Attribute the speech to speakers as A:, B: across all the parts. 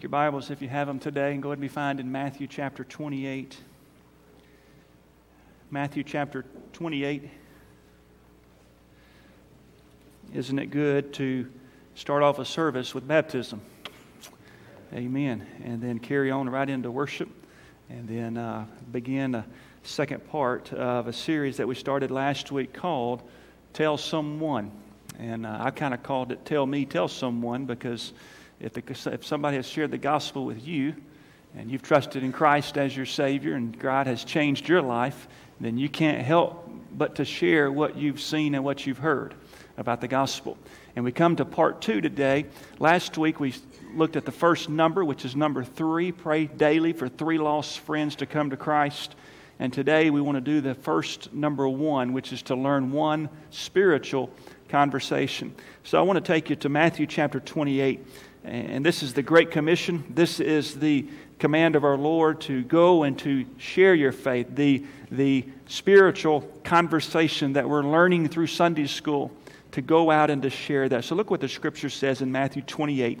A: Your Bibles, if you have them today, and go ahead and be found in Matthew chapter 28. Matthew chapter 28. Isn't it good to start off a service with baptism? Amen. And then carry on right into worship, and then uh, begin a second part of a series that we started last week called Tell Someone. And uh, I kind of called it Tell Me, Tell Someone because if, the, if somebody has shared the gospel with you and you've trusted in Christ as your Savior and God has changed your life, then you can't help but to share what you've seen and what you've heard about the gospel. And we come to part two today. Last week we looked at the first number, which is number three pray daily for three lost friends to come to Christ. And today we want to do the first number one, which is to learn one spiritual conversation. So I want to take you to Matthew chapter 28. And this is the Great Commission. This is the command of our Lord to go and to share your faith, the, the spiritual conversation that we're learning through Sunday school, to go out and to share that. So look what the scripture says in Matthew 28.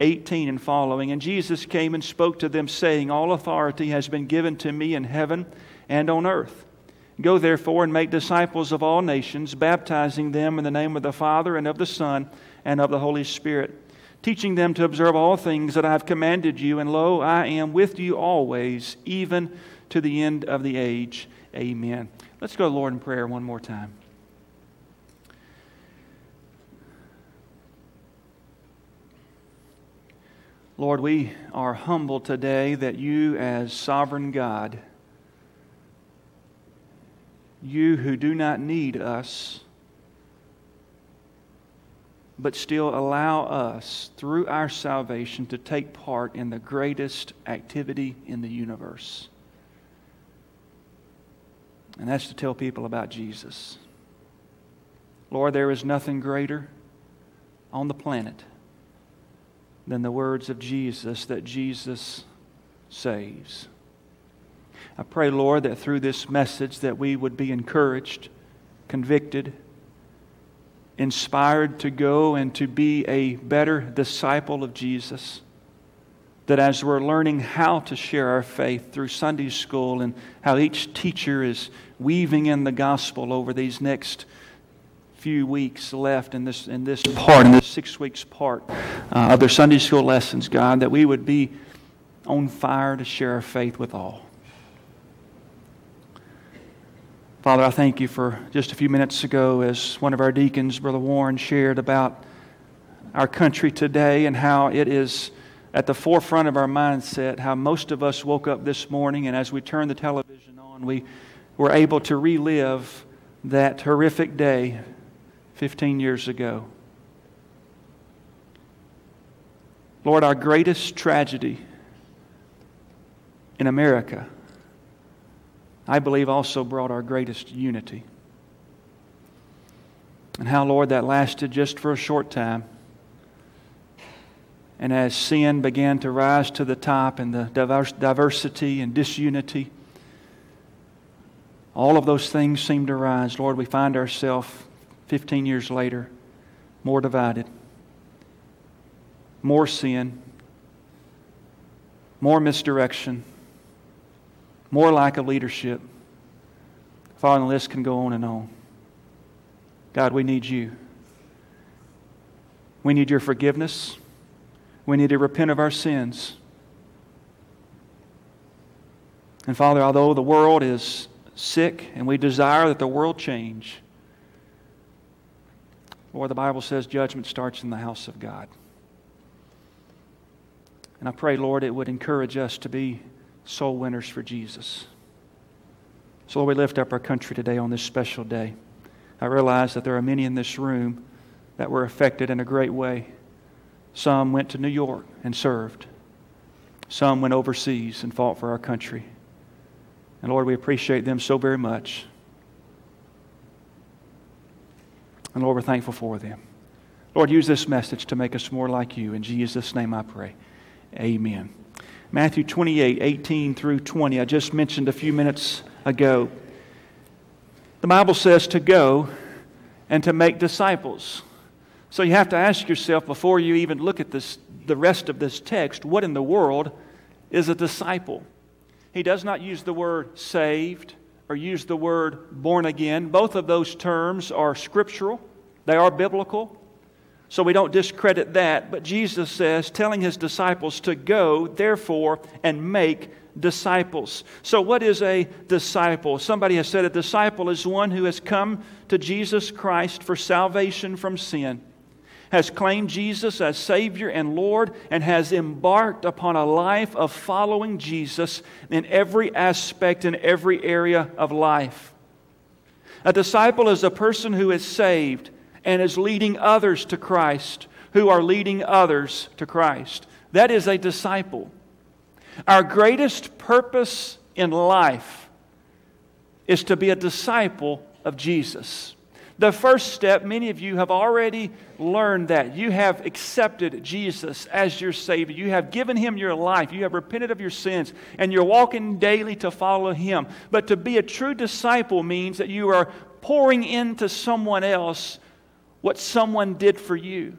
A: 18 and following. And Jesus came and spoke to them, saying, All authority has been given to me in heaven and on earth. Go therefore and make disciples of all nations, baptizing them in the name of the Father and of the Son and of the Holy Spirit teaching them to observe all things that I have commanded you. And lo, I am with you always, even to the end of the age. Amen. Let's go, Lord, in prayer one more time. Lord, we are humbled today that you, as sovereign God, you who do not need us, but still allow us, through our salvation, to take part in the greatest activity in the universe. And that's to tell people about Jesus. Lord, there is nothing greater on the planet than the words of Jesus that Jesus saves. I pray, Lord, that through this message that we would be encouraged, convicted, inspired to go and to be a better disciple of Jesus. That as we're learning how to share our faith through Sunday school and how each teacher is weaving in the gospel over these next few weeks left in this, in this part, in this six weeks part uh, of their Sunday school lessons, God, that we would be on fire to share our faith with all. Father, I thank you for just a few minutes ago as one of our deacons, Brother Warren, shared about our country today and how it is at the forefront of our mindset, how most of us woke up this morning and as we turned the television on, we were able to relive that horrific day 15 years ago. Lord, our greatest tragedy in America I believe also brought our greatest unity. And how, Lord, that lasted just for a short time. And as sin began to rise to the top and the diversity and disunity, all of those things seemed to rise. Lord, we find ourselves 15 years later more divided, more sin, more misdirection more lack of leadership. Father, the list can go on and on. God, we need you. We need your forgiveness. We need to repent of our sins. And Father, although the world is sick and we desire that the world change, Lord, the Bible says judgment starts in the house of God. And I pray, Lord, it would encourage us to be soul winners for Jesus. So, Lord, we lift up our country today on this special day. I realize that there are many in this room that were affected in a great way. Some went to New York and served, some went overseas and fought for our country. And Lord, we appreciate them so very much. And Lord, we're thankful for them. Lord, use this message to make us more like you. In Jesus' name I pray. Amen. Matthew 28 18 through 20. I just mentioned a few minutes ago. The Bible says to go and to make disciples. So you have to ask yourself before you even look at this, the rest of this text what in the world is a disciple? He does not use the word saved or use the word born again. Both of those terms are scriptural, they are biblical. So we don't discredit that. But Jesus says, telling his disciples to go, therefore, and make disciples. So, what is a disciple? Somebody has said a disciple is one who has come to Jesus Christ for salvation from sin has claimed Jesus as Savior and Lord, and has embarked upon a life of following Jesus in every aspect, in every area of life. A disciple is a person who is saved and is leading others to Christ, who are leading others to Christ. That is a disciple. Our greatest purpose in life is to be a disciple of Jesus. The first step, many of you have already learned that. You have accepted Jesus as your Savior. You have given Him your life. You have repented of your sins, and you're walking daily to follow Him. But to be a true disciple means that you are pouring into someone else what someone did for you.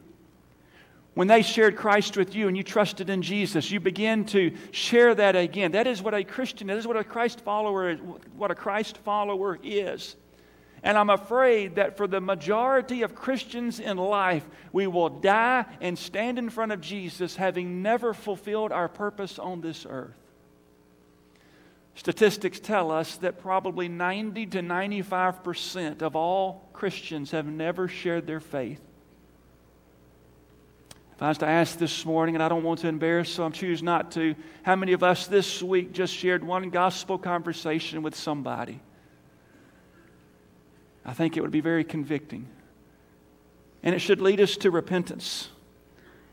A: When they shared Christ with you and you trusted in Jesus, you begin to share that again. That is what a Christian, that is what a Christ follower is, what a Christ follower is. And I'm afraid that for the majority of Christians in life, we will die and stand in front of Jesus having never fulfilled our purpose on this earth. Statistics tell us that probably 90 to 95% of all Christians have never shared their faith. If I was to ask this morning, and I don't want to embarrass, so I'm choosing not to, how many of us this week just shared one gospel conversation with somebody? I think it would be very convicting. And it should lead us to repentance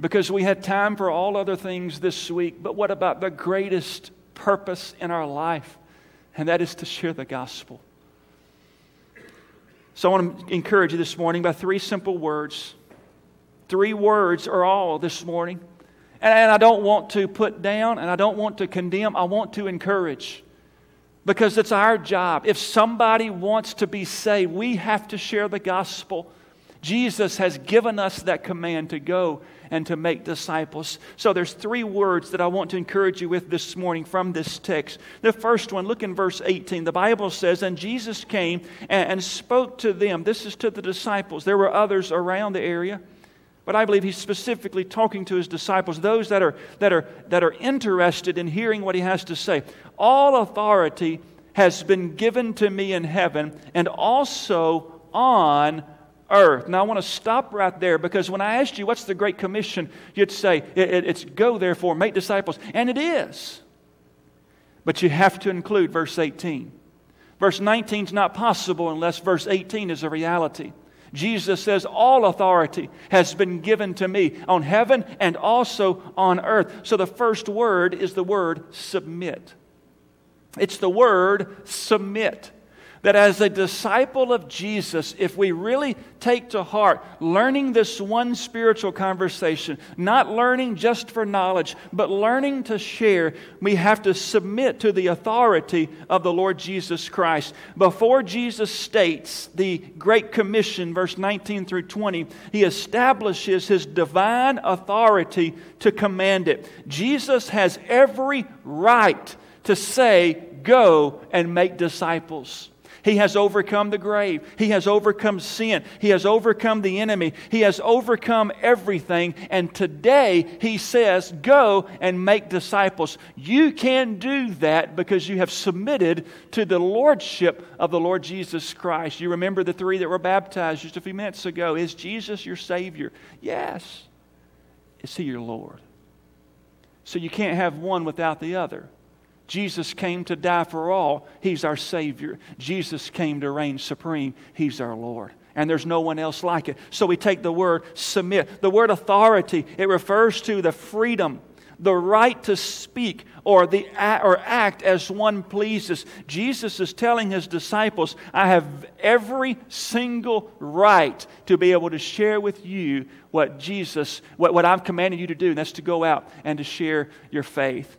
A: because we had time for all other things this week. But what about the greatest purpose in our life? And that is to share the gospel. So I want to encourage you this morning by three simple words. Three words are all this morning. And I don't want to put down and I don't want to condemn, I want to encourage because it's our job. If somebody wants to be saved, we have to share the gospel. Jesus has given us that command to go and to make disciples. So there's three words that I want to encourage you with this morning from this text. The first one, look in verse 18. The Bible says, And Jesus came and spoke to them. This is to the disciples. There were others around the area. But I believe he's specifically talking to his disciples, those that are, that, are, that are interested in hearing what he has to say. All authority has been given to me in heaven and also on earth. Now, I want to stop right there because when I asked you, what's the Great Commission, you'd say, it, it, it's go therefore, make disciples. And it is. But you have to include verse 18. Verse 19 is not possible unless verse 18 is a reality. Jesus says, All authority has been given to me on heaven and also on earth. So the first word is the word submit. It's the word submit that as a disciple of Jesus, if we really take to heart learning this one spiritual conversation, not learning just for knowledge, but learning to share, we have to submit to the authority of the Lord Jesus Christ. Before Jesus states the Great Commission, verse 19 through 20, he establishes his divine authority to command it. Jesus has every right to say, Go and make disciples. He has overcome the grave. He has overcome sin. He has overcome the enemy. He has overcome everything. And today he says, Go and make disciples. You can do that because you have submitted to the lordship of the Lord Jesus Christ. You remember the three that were baptized just a few minutes ago. Is Jesus your Savior? Yes. Is He your Lord? So you can't have one without the other. Jesus came to die for all. He's our Savior. Jesus came to reign supreme. He's our Lord. And there's no one else like it. So we take the word submit. The word authority, it refers to the freedom, the right to speak or, the, or act as one pleases. Jesus is telling his disciples, I have every single right to be able to share with you what Jesus, what, what I've commanded you to do, and that's to go out and to share your faith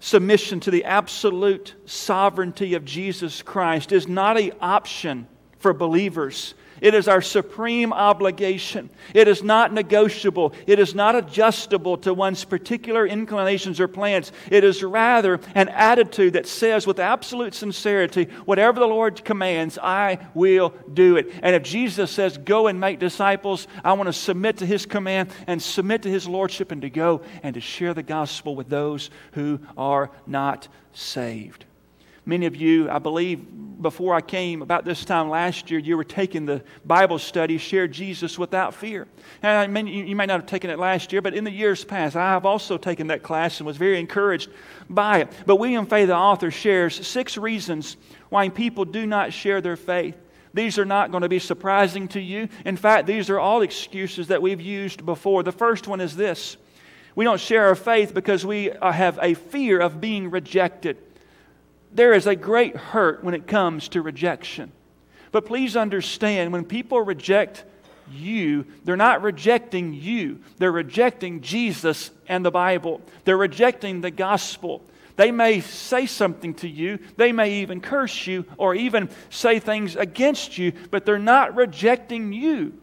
A: submission to the absolute sovereignty of Jesus Christ is not an option for believers. It is our supreme obligation. It is not negotiable. It is not adjustable to one's particular inclinations or plans. It is rather an attitude that says with absolute sincerity, whatever the Lord commands, I will do it. And if Jesus says, go and make disciples, I want to submit to his command and submit to his lordship and to go and to share the gospel with those who are not saved. Many of you, I believe, before I came, about this time last year, you were taking the Bible study, Share Jesus Without Fear. And I mean, you may not have taken it last year, but in the years past, I have also taken that class and was very encouraged by it. But William Fay, the author, shares six reasons why people do not share their faith. These are not going to be surprising to you. In fact, these are all excuses that we've used before. The first one is this we don't share our faith because we uh, have a fear of being rejected. There is a great hurt when it comes to rejection. But please understand when people reject you, they're not rejecting you, they're rejecting Jesus and the Bible. They're rejecting the gospel. They may say something to you, they may even curse you, or even say things against you, but they're not rejecting you.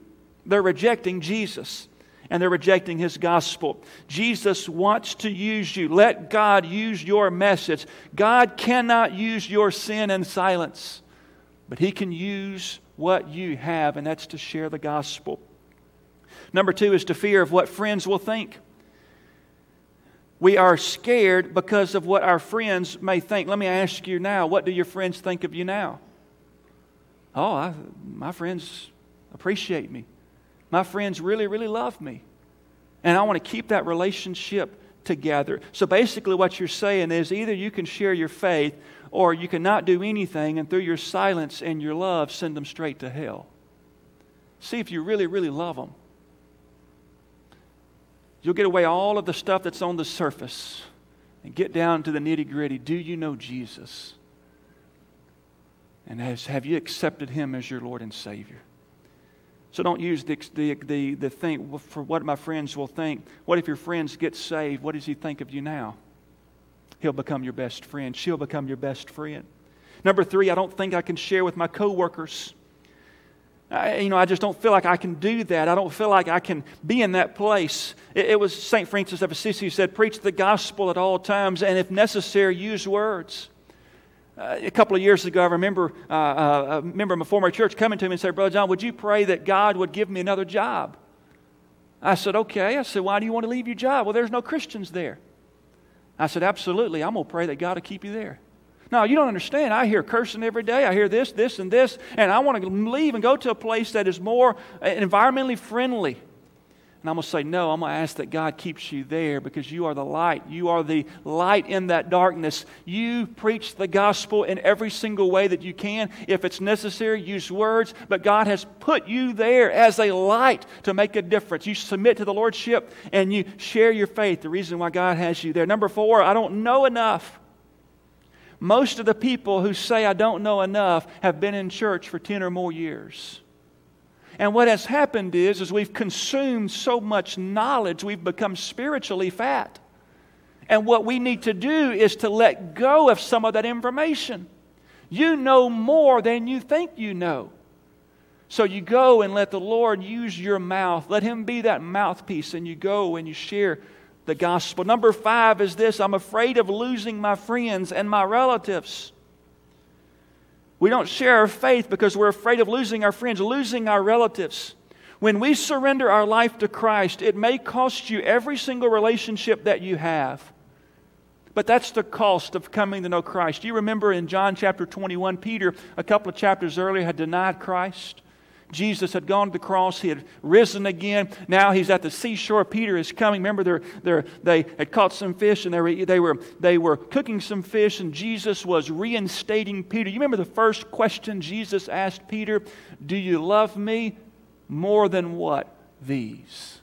A: They're rejecting Jesus and they're rejecting his gospel. Jesus wants to use you. Let God use your message. God cannot use your sin in silence, but he can use what you have, and that's to share the gospel. Number two is to fear of what friends will think. We are scared because of what our friends may think. Let me ask you now what do your friends think of you now? Oh, I, my friends appreciate me. My friends really, really love me. And I want to keep that relationship together. So basically, what you're saying is either you can share your faith or you cannot do anything, and through your silence and your love, send them straight to hell. See if you really, really love them. You'll get away all of the stuff that's on the surface and get down to the nitty gritty. Do you know Jesus? And has, have you accepted him as your Lord and Savior? So don't use the, the, the, the think for what my friends will think. What if your friends get saved? What does he think of you now? He'll become your best friend. She'll become your best friend. Number three, I don't think I can share with my coworkers. I, you know, I just don't feel like I can do that. I don't feel like I can be in that place. It, it was St. Francis of Assisi who said, Preach the gospel at all times, and if necessary, use words. Uh, a couple of years ago, I remember uh, uh, a member of my former church coming to me and said, Brother John, would you pray that God would give me another job? I said, Okay. I said, Why do you want to leave your job? Well, there's no Christians there. I said, Absolutely. I'm going to pray that God will keep you there. Now, you don't understand. I hear cursing every day. I hear this, this, and this, and I want to leave and go to a place that is more uh, environmentally friendly. And I'm going to say, no, I'm going to ask that God keeps you there because you are the light. You are the light in that darkness. You preach the gospel in every single way that you can. If it's necessary, use words. But God has put you there as a light to make a difference. You submit to the Lordship and you share your faith, the reason why God has you there. Number four, I don't know enough. Most of the people who say I don't know enough have been in church for 10 or more years. And what has happened is, is we've consumed so much knowledge, we've become spiritually fat. And what we need to do is to let go of some of that information. You know more than you think you know. So you go and let the Lord use your mouth. Let Him be that mouthpiece, and you go and you share the gospel. Number five is this I'm afraid of losing my friends and my relatives. We don't share our faith because we're afraid of losing our friends, losing our relatives. When we surrender our life to Christ, it may cost you every single relationship that you have. But that's the cost of coming to know Christ. Do you remember in John chapter 21, Peter, a couple of chapters earlier, had denied Christ. Jesus had gone to the cross. He had risen again. Now he's at the seashore. Peter is coming. Remember, they're, they're, they had caught some fish and they were, they, were, they were cooking some fish, and Jesus was reinstating Peter. You remember the first question Jesus asked Peter Do you love me more than what? These.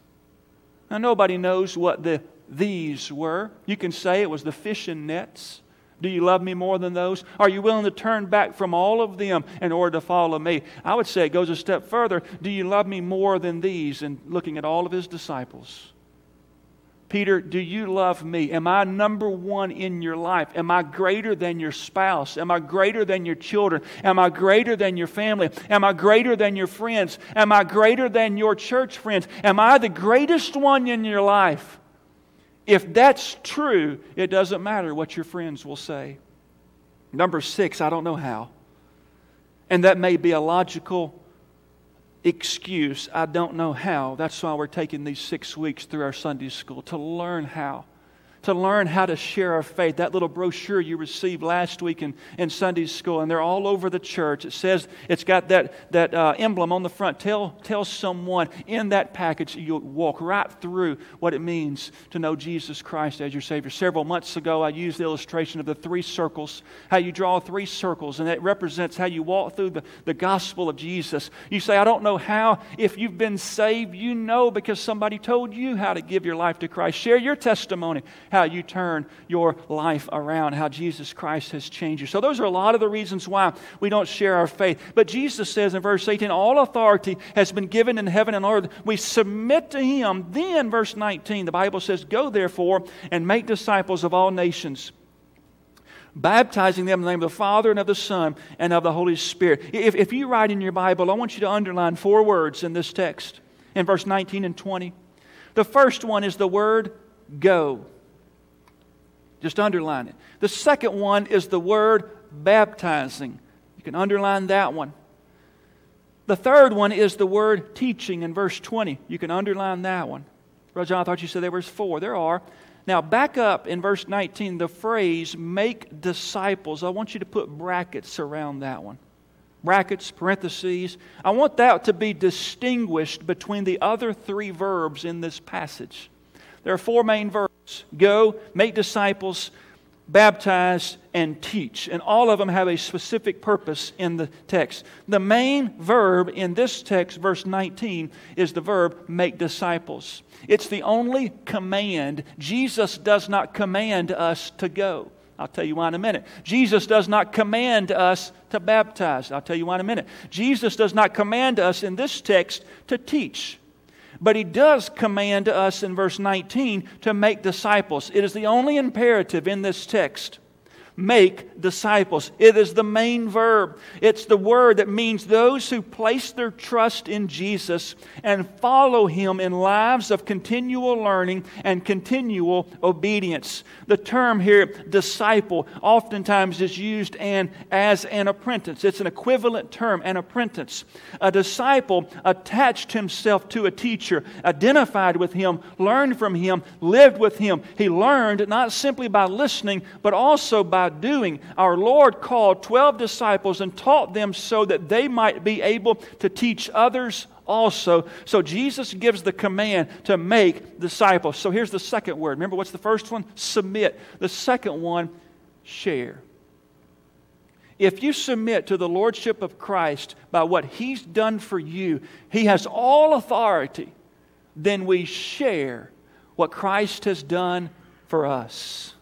A: Now, nobody knows what the these were. You can say it was the fishing nets. Do you love me more than those? Are you willing to turn back from all of them in order to follow me? I would say it goes a step further. Do you love me more than these? And looking at all of his disciples. Peter, do you love me? Am I number one in your life? Am I greater than your spouse? Am I greater than your children? Am I greater than your family? Am I greater than your friends? Am I greater than your church friends? Am I the greatest one in your life? If that's true, it doesn't matter what your friends will say. Number six, I don't know how. And that may be a logical excuse, I don't know how. That's why we're taking these six weeks through our Sunday school to learn how to learn how to share our faith. That little brochure you received last week in, in Sunday school, and they're all over the church. It says it's got that, that uh, emblem on the front. Tell, tell someone in that package you'll walk right through what it means to know Jesus Christ as your Savior. Several months ago, I used the illustration of the three circles, how you draw three circles, and it represents how you walk through the, the gospel of Jesus. You say, I don't know how. If you've been saved, you know because somebody told you how to give your life to Christ. Share your testimony how you turn your life around, how Jesus Christ has changed you. So, those are a lot of the reasons why we don't share our faith. But Jesus says in verse 18, All authority has been given in heaven and earth. We submit to Him. Then, verse 19, the Bible says, Go therefore and make disciples of all nations baptizing them in the name of the Father and of the Son and of the Holy Spirit. If, if you write in your Bible, I want you to underline four words in this text in verse 19 and 20. The first one is the word go. Just underline it. The second one is the word baptizing. You can underline that one. The third one is the word teaching in verse 20. You can underline that one. John, I thought you said there was four. There are. Now, back up in verse 19, the phrase make disciples. I want you to put brackets around that one. Brackets, parentheses. I want that to be distinguished between the other three verbs in this passage. There are four main verbs go, make disciples, baptize, and teach. And all of them have a specific purpose in the text. The main verb in this text, verse 19, is the verb make disciples. It's the only command. Jesus does not command us to go. I'll tell you why in a minute. Jesus does not command us to baptize. I'll tell you why in a minute. Jesus does not command us in this text to teach. But he does command us in verse 19 to make disciples. It is the only imperative in this text make disciples. It is the main verb. It's the word that means those who place their trust in Jesus and follow him in lives of continual learning and continual obedience. The term here, disciple, oftentimes is used and as an apprentice. It's an equivalent term, an apprentice. A disciple attached himself to a teacher, identified with him, learned from him, lived with him. He learned not simply by listening, but also by doing. Our Lord called 12 disciples and taught them so that they might be able to teach others also. So Jesus gives the command to make disciples. So here's the second word. Remember what's the first one? Submit. The second one, share. If you submit to the Lordship of Christ by what He's done for you, He has all authority, then we share what Christ has done for us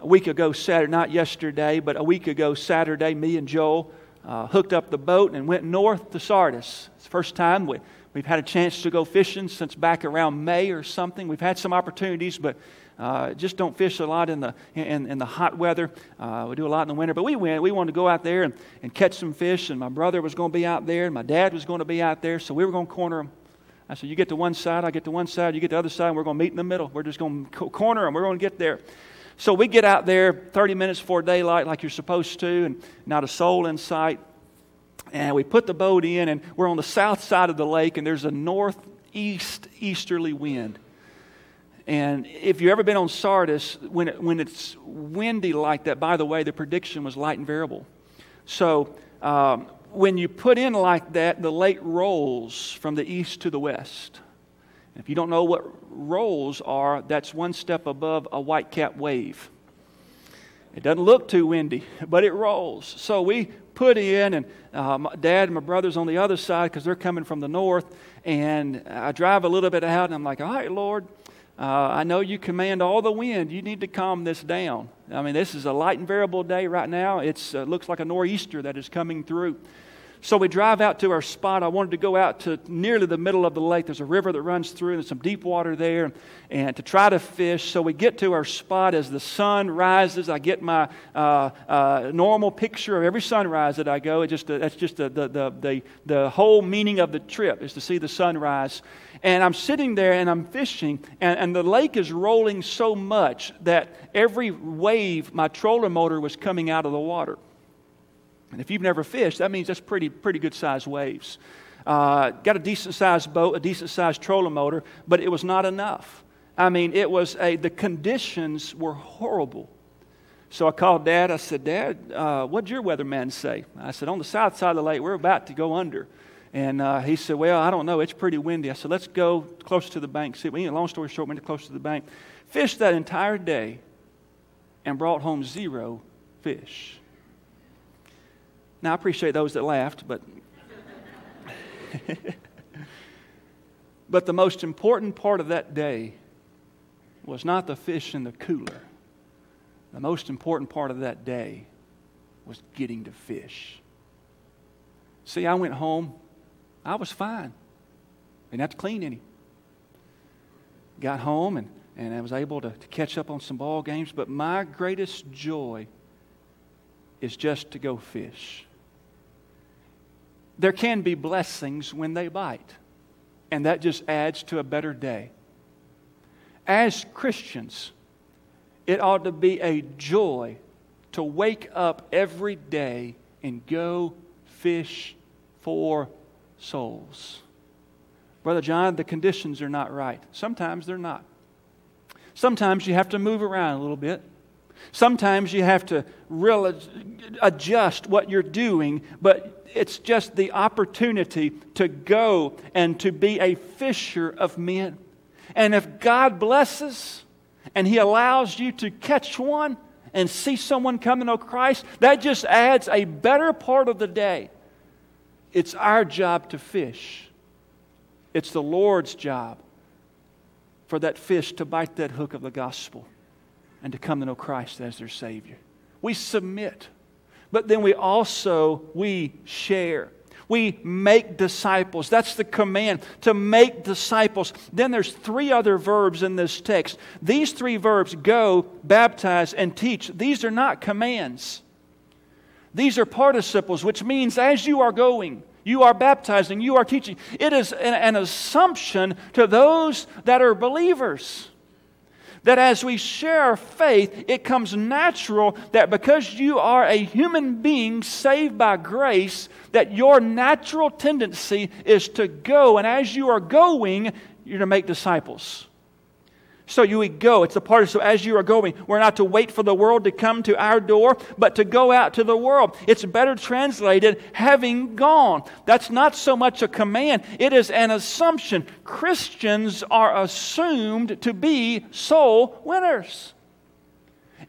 A: a week ago, Saturday, not yesterday, but a week ago, Saturday, me and Joel uh, hooked up the boat and went north to Sardis. It's the first time we, we've had a chance to go fishing since back around May or something. We've had some opportunities, but uh, just don't fish a lot in the, in, in the hot weather. Uh, we do a lot in the winter. But we went. We wanted to go out there and, and catch some fish, and my brother was going to be out there, and my dad was going to be out there, so we were going to corner them. I said, You get to one side, I get to one side, you get to the other side, and we're going to meet in the middle. We're just going to corner them. We're going to get there. So we get out there 30 minutes before daylight, like you're supposed to, and not a soul in sight. And we put the boat in, and we're on the south side of the lake, and there's a northeast easterly wind. And if you've ever been on Sardis, when, it, when it's windy like that, by the way, the prediction was light and variable. So um, when you put in like that, the lake rolls from the east to the west. If you don't know what rolls are, that's one step above a white cap wave. It doesn't look too windy, but it rolls. So we put in, and uh, my dad and my brother's on the other side because they're coming from the north. And I drive a little bit out, and I'm like, all right, Lord, uh, I know you command all the wind. You need to calm this down. I mean, this is a light and variable day right now. It uh, looks like a nor'easter that is coming through. So we drive out to our spot. I wanted to go out to nearly the middle of the lake. There's a river that runs through, and there's some deep water there, and to try to fish. So we get to our spot as the sun rises. I get my uh, uh, normal picture of every sunrise that I go. It just, uh, that's just the, the, the, the, the whole meaning of the trip is to see the sunrise. And I'm sitting there and I'm fishing, and, and the lake is rolling so much that every wave, my trolling motor was coming out of the water. And if you've never fished, that means that's pretty, pretty good sized waves. Uh, got a decent sized boat, a decent sized trolling motor, but it was not enough. I mean, it was a, the conditions were horrible. So I called Dad. I said, Dad, uh, what'd your weatherman say? I said, on the south side of the lake, we're about to go under. And uh, he said, Well, I don't know. It's pretty windy. I said, Let's go close to the bank. See, we, long story short, we went close to the bank. Fished that entire day and brought home zero fish. Now, I appreciate those that laughed, but. but the most important part of that day was not the fish in the cooler. The most important part of that day was getting to fish. See, I went home. I was fine. Didn't have to clean any. Got home and, and I was able to, to catch up on some ball games. But my greatest joy is just to go fish there can be blessings when they bite, and that just adds to a better day. As Christians, it ought to be a joy to wake up every day and go fish for souls. Brother John, the conditions are not right. Sometimes they're not. Sometimes you have to move around a little bit. Sometimes you have to really adjust what you're doing, but it's just the opportunity to go and to be a fisher of men. And if God blesses and He allows you to catch one and see someone come to know Christ, that just adds a better part of the day. It's our job to fish, it's the Lord's job for that fish to bite that hook of the gospel and to come to know Christ as their Savior. We submit, but then we also we share. We make disciples. That's the command to make disciples. Then there's three other verbs in this text. These three verbs go, baptize, and teach. These are not commands. These are participles, which means as you are going, you are baptizing, you are teaching. It is an, an assumption to those that are believers that as we share our faith, it comes natural that because you are a human being saved by grace, that your natural tendency is to go. And as you are going, you're to make disciples. So you would go. It's a part of so as you are going. We're not to wait for the world to come to our door, but to go out to the world. It's better translated having gone. That's not so much a command, it is an assumption. Christians are assumed to be soul winners.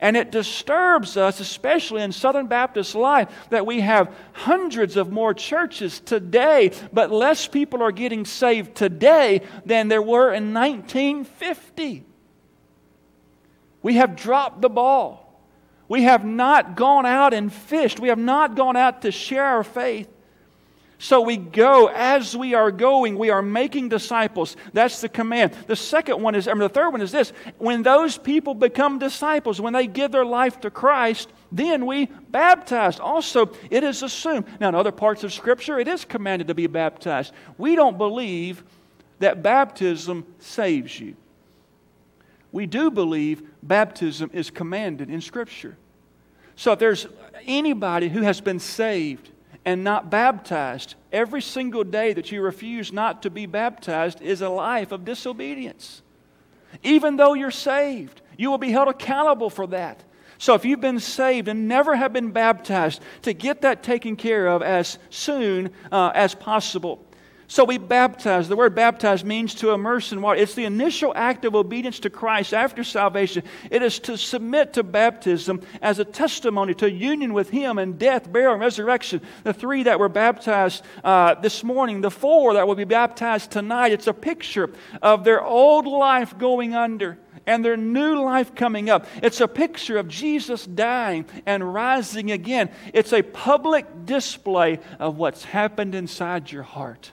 A: And it disturbs us, especially in Southern Baptist life, that we have hundreds of more churches today, but less people are getting saved today than there were in 1950. We have dropped the ball. We have not gone out and fished. We have not gone out to share our faith. So we go as we are going, we are making disciples. That's the command. The second one is, I mean, the third one is this when those people become disciples, when they give their life to Christ, then we baptize. Also, it is assumed. Now, in other parts of Scripture, it is commanded to be baptized. We don't believe that baptism saves you we do believe baptism is commanded in Scripture. So if there's anybody who has been saved and not baptized, every single day that you refuse not to be baptized is a life of disobedience. Even though you're saved, you will be held accountable for that. So if you've been saved and never have been baptized, to get that taken care of as soon uh, as possible. So we baptize. The word baptize means to immerse in water. It's the initial act of obedience to Christ after salvation. It is to submit to baptism as a testimony to union with Him in death, burial, and resurrection. The three that were baptized uh, this morning, the four that will be baptized tonight, it's a picture of their old life going under and their new life coming up. It's a picture of Jesus dying and rising again. It's a public display of what's happened inside your heart.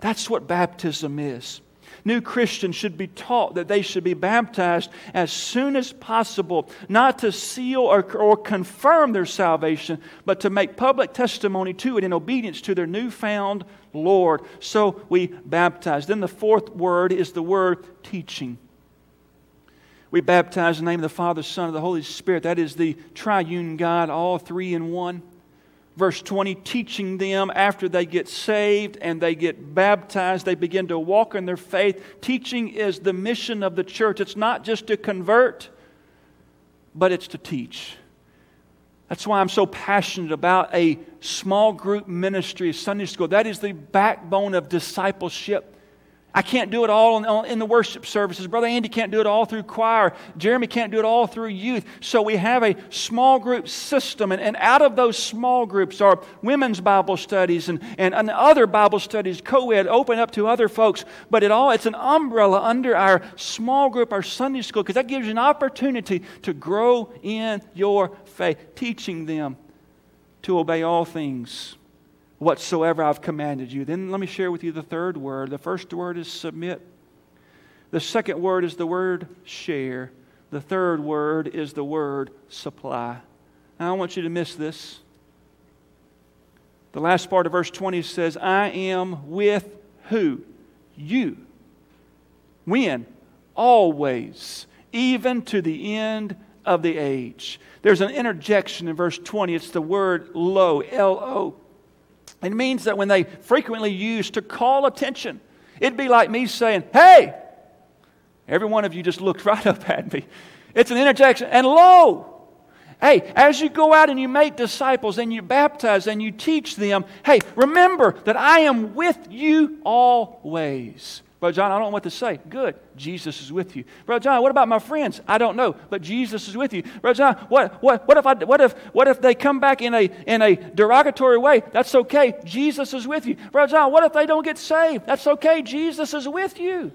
A: That's what baptism is. New Christians should be taught that they should be baptized as soon as possible, not to seal or, or confirm their salvation, but to make public testimony to it in obedience to their newfound Lord. So we baptize. Then the fourth word is the word teaching. We baptize in the name of the Father, Son, and the Holy Spirit. That is the triune God, all three in one verse 20, teaching them after they get saved and they get baptized, they begin to walk in their faith. Teaching is the mission of the church. It's not just to convert, but it's to teach. That's why I'm so passionate about a small group ministry, Sunday school. That is the backbone of discipleship. I can't do it all in, the worship services. Brother Andy can't do it all through choir. Jeremy can't do it all through youth. So we have a small group system, and, out of those small groups are women's Bible studies and, and, and other Bible studies, co ed, open up to other folks. But it all, it's an umbrella under our small group, our Sunday school, because that gives you an opportunity to grow in your faith, teaching them to obey all things whatsoever I've commanded you. Then let me share with you the third word. The first word is submit. The second word is the word share. The third word is the word supply. Now, I don't want you to miss this. The last part of verse 20 says, I am with who? You. When? Always. Even to the end of the age. There's an interjection in verse 20. It's the word lo, L O. It means that when they frequently use to call attention, it'd be like me saying, Hey, every one of you just looked right up at me. It's an interjection. And lo, hey, as you go out and you make disciples and you baptize and you teach them, hey, remember that I am with you always. Brother John, I don't know what to say. Good. Jesus is with you. Brother John, what about my friends? I don't know, but Jesus is with you. Brother John, what, what, what, if, I, what, if, what if they come back in a, in a derogatory way? That's okay. Jesus is with you. Brother John, what if they don't get saved? That's okay. Jesus is with you.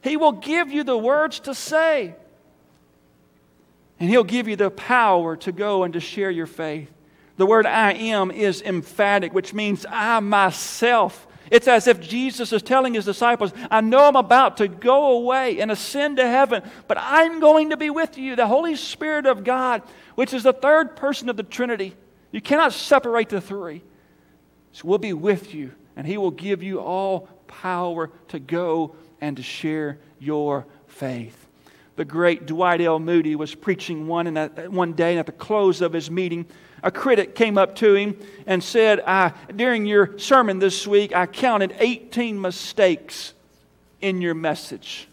A: He will give you the words to say. And He'll give you the power to go and to share your faith. The word I am is emphatic, which means I myself it's as if Jesus is telling his disciples, I know I'm about to go away and ascend to heaven, but I'm going to be with you. The Holy Spirit of God, which is the third person of the Trinity, you cannot separate the three. So we'll be with you, and he will give you all power to go and to share your faith. The great Dwight L. Moody was preaching one, and one day, and at the close of his meeting, a critic came up to him and said, I, During your sermon this week, I counted 18 mistakes in your message.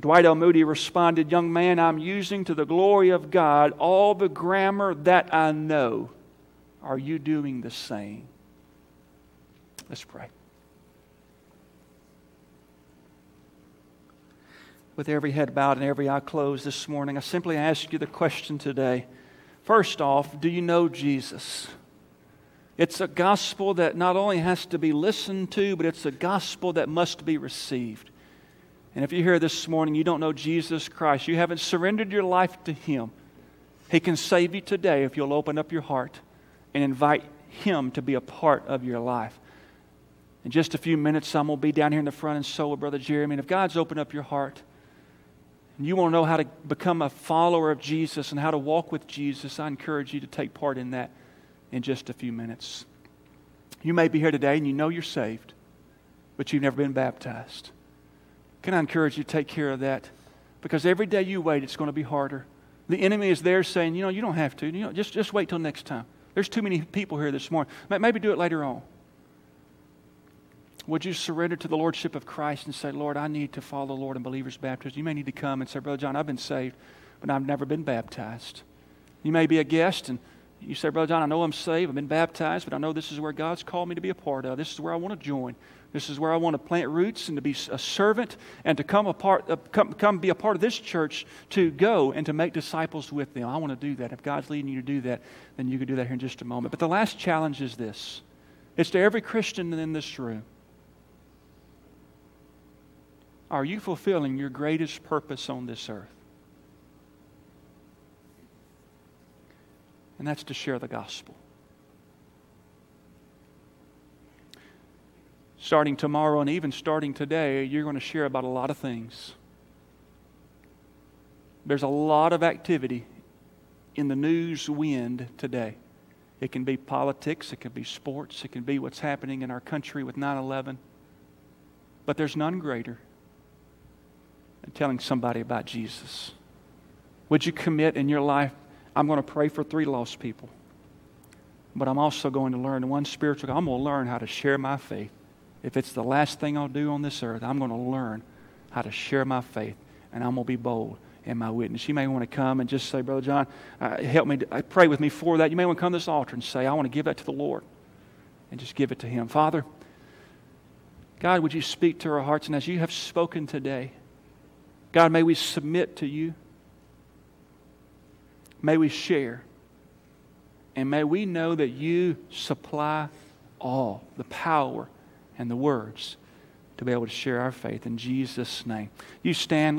A: Dwight L. Moody responded, Young man, I'm using to the glory of God all the grammar that I know. Are you doing the same? Let's pray. With every head bowed and every eye closed this morning, I simply ask you the question today. First off, do you know Jesus? It's a gospel that not only has to be listened to, but it's a gospel that must be received. And if you're here this morning, you don't know Jesus Christ, you haven't surrendered your life to Him, He can save you today if you'll open up your heart and invite Him to be a part of your life. In just a few minutes, going to be down here in the front and so will Brother Jeremy. And if God's opened up your heart, and you want to know how to become a follower of Jesus and how to walk with Jesus, I encourage you to take part in that in just a few minutes. You may be here today and you know you're saved, but you've never been baptized. Can I encourage you to take care of that? Because every day you wait, it's going to be harder. The enemy is there saying, you know, you don't have to. You know, just, just wait till next time. There's too many people here this morning. Maybe do it later on. Would you surrender to the Lordship of Christ and say, Lord, I need to follow the Lord in believer's baptism? You may need to come and say, Brother John, I've been saved, but I've never been baptized. You may be a guest and you say, Brother John, I know I'm saved, I've been baptized, but I know this is where God's called me to be a part of. This is where I want to join. This is where I want to plant roots and to be a servant and to come, a part, uh, come, come be a part of this church to go and to make disciples with them. I want to do that. If God's leading you to do that, then you can do that here in just a moment. But the last challenge is this it's to every Christian in this room. Are you fulfilling your greatest purpose on this earth? And that's to share the gospel. Starting tomorrow and even starting today, you're going to share about a lot of things. There's a lot of activity in the news wind today. It can be politics, it can be sports, it can be what's happening in our country with 9 11. But there's none greater than telling somebody about Jesus. Would you commit in your life? I'm going to pray for three lost people. But I'm also going to learn one spiritual, I'm going to learn how to share my faith. If it's the last thing I'll do on this earth, I'm going to learn how to share my faith, and I'm going to be bold in my witness. You may want to come and just say, Brother John, uh, help me, uh, pray with me for that. You may want to come to this altar and say, I want to give that to the Lord, and just give it to Him. Father, God, would you speak to our hearts? And as you have spoken today, God, may we submit to you. May we share. And may we know that you supply all the power and the words to be able to share our faith. In Jesus' name. You stand.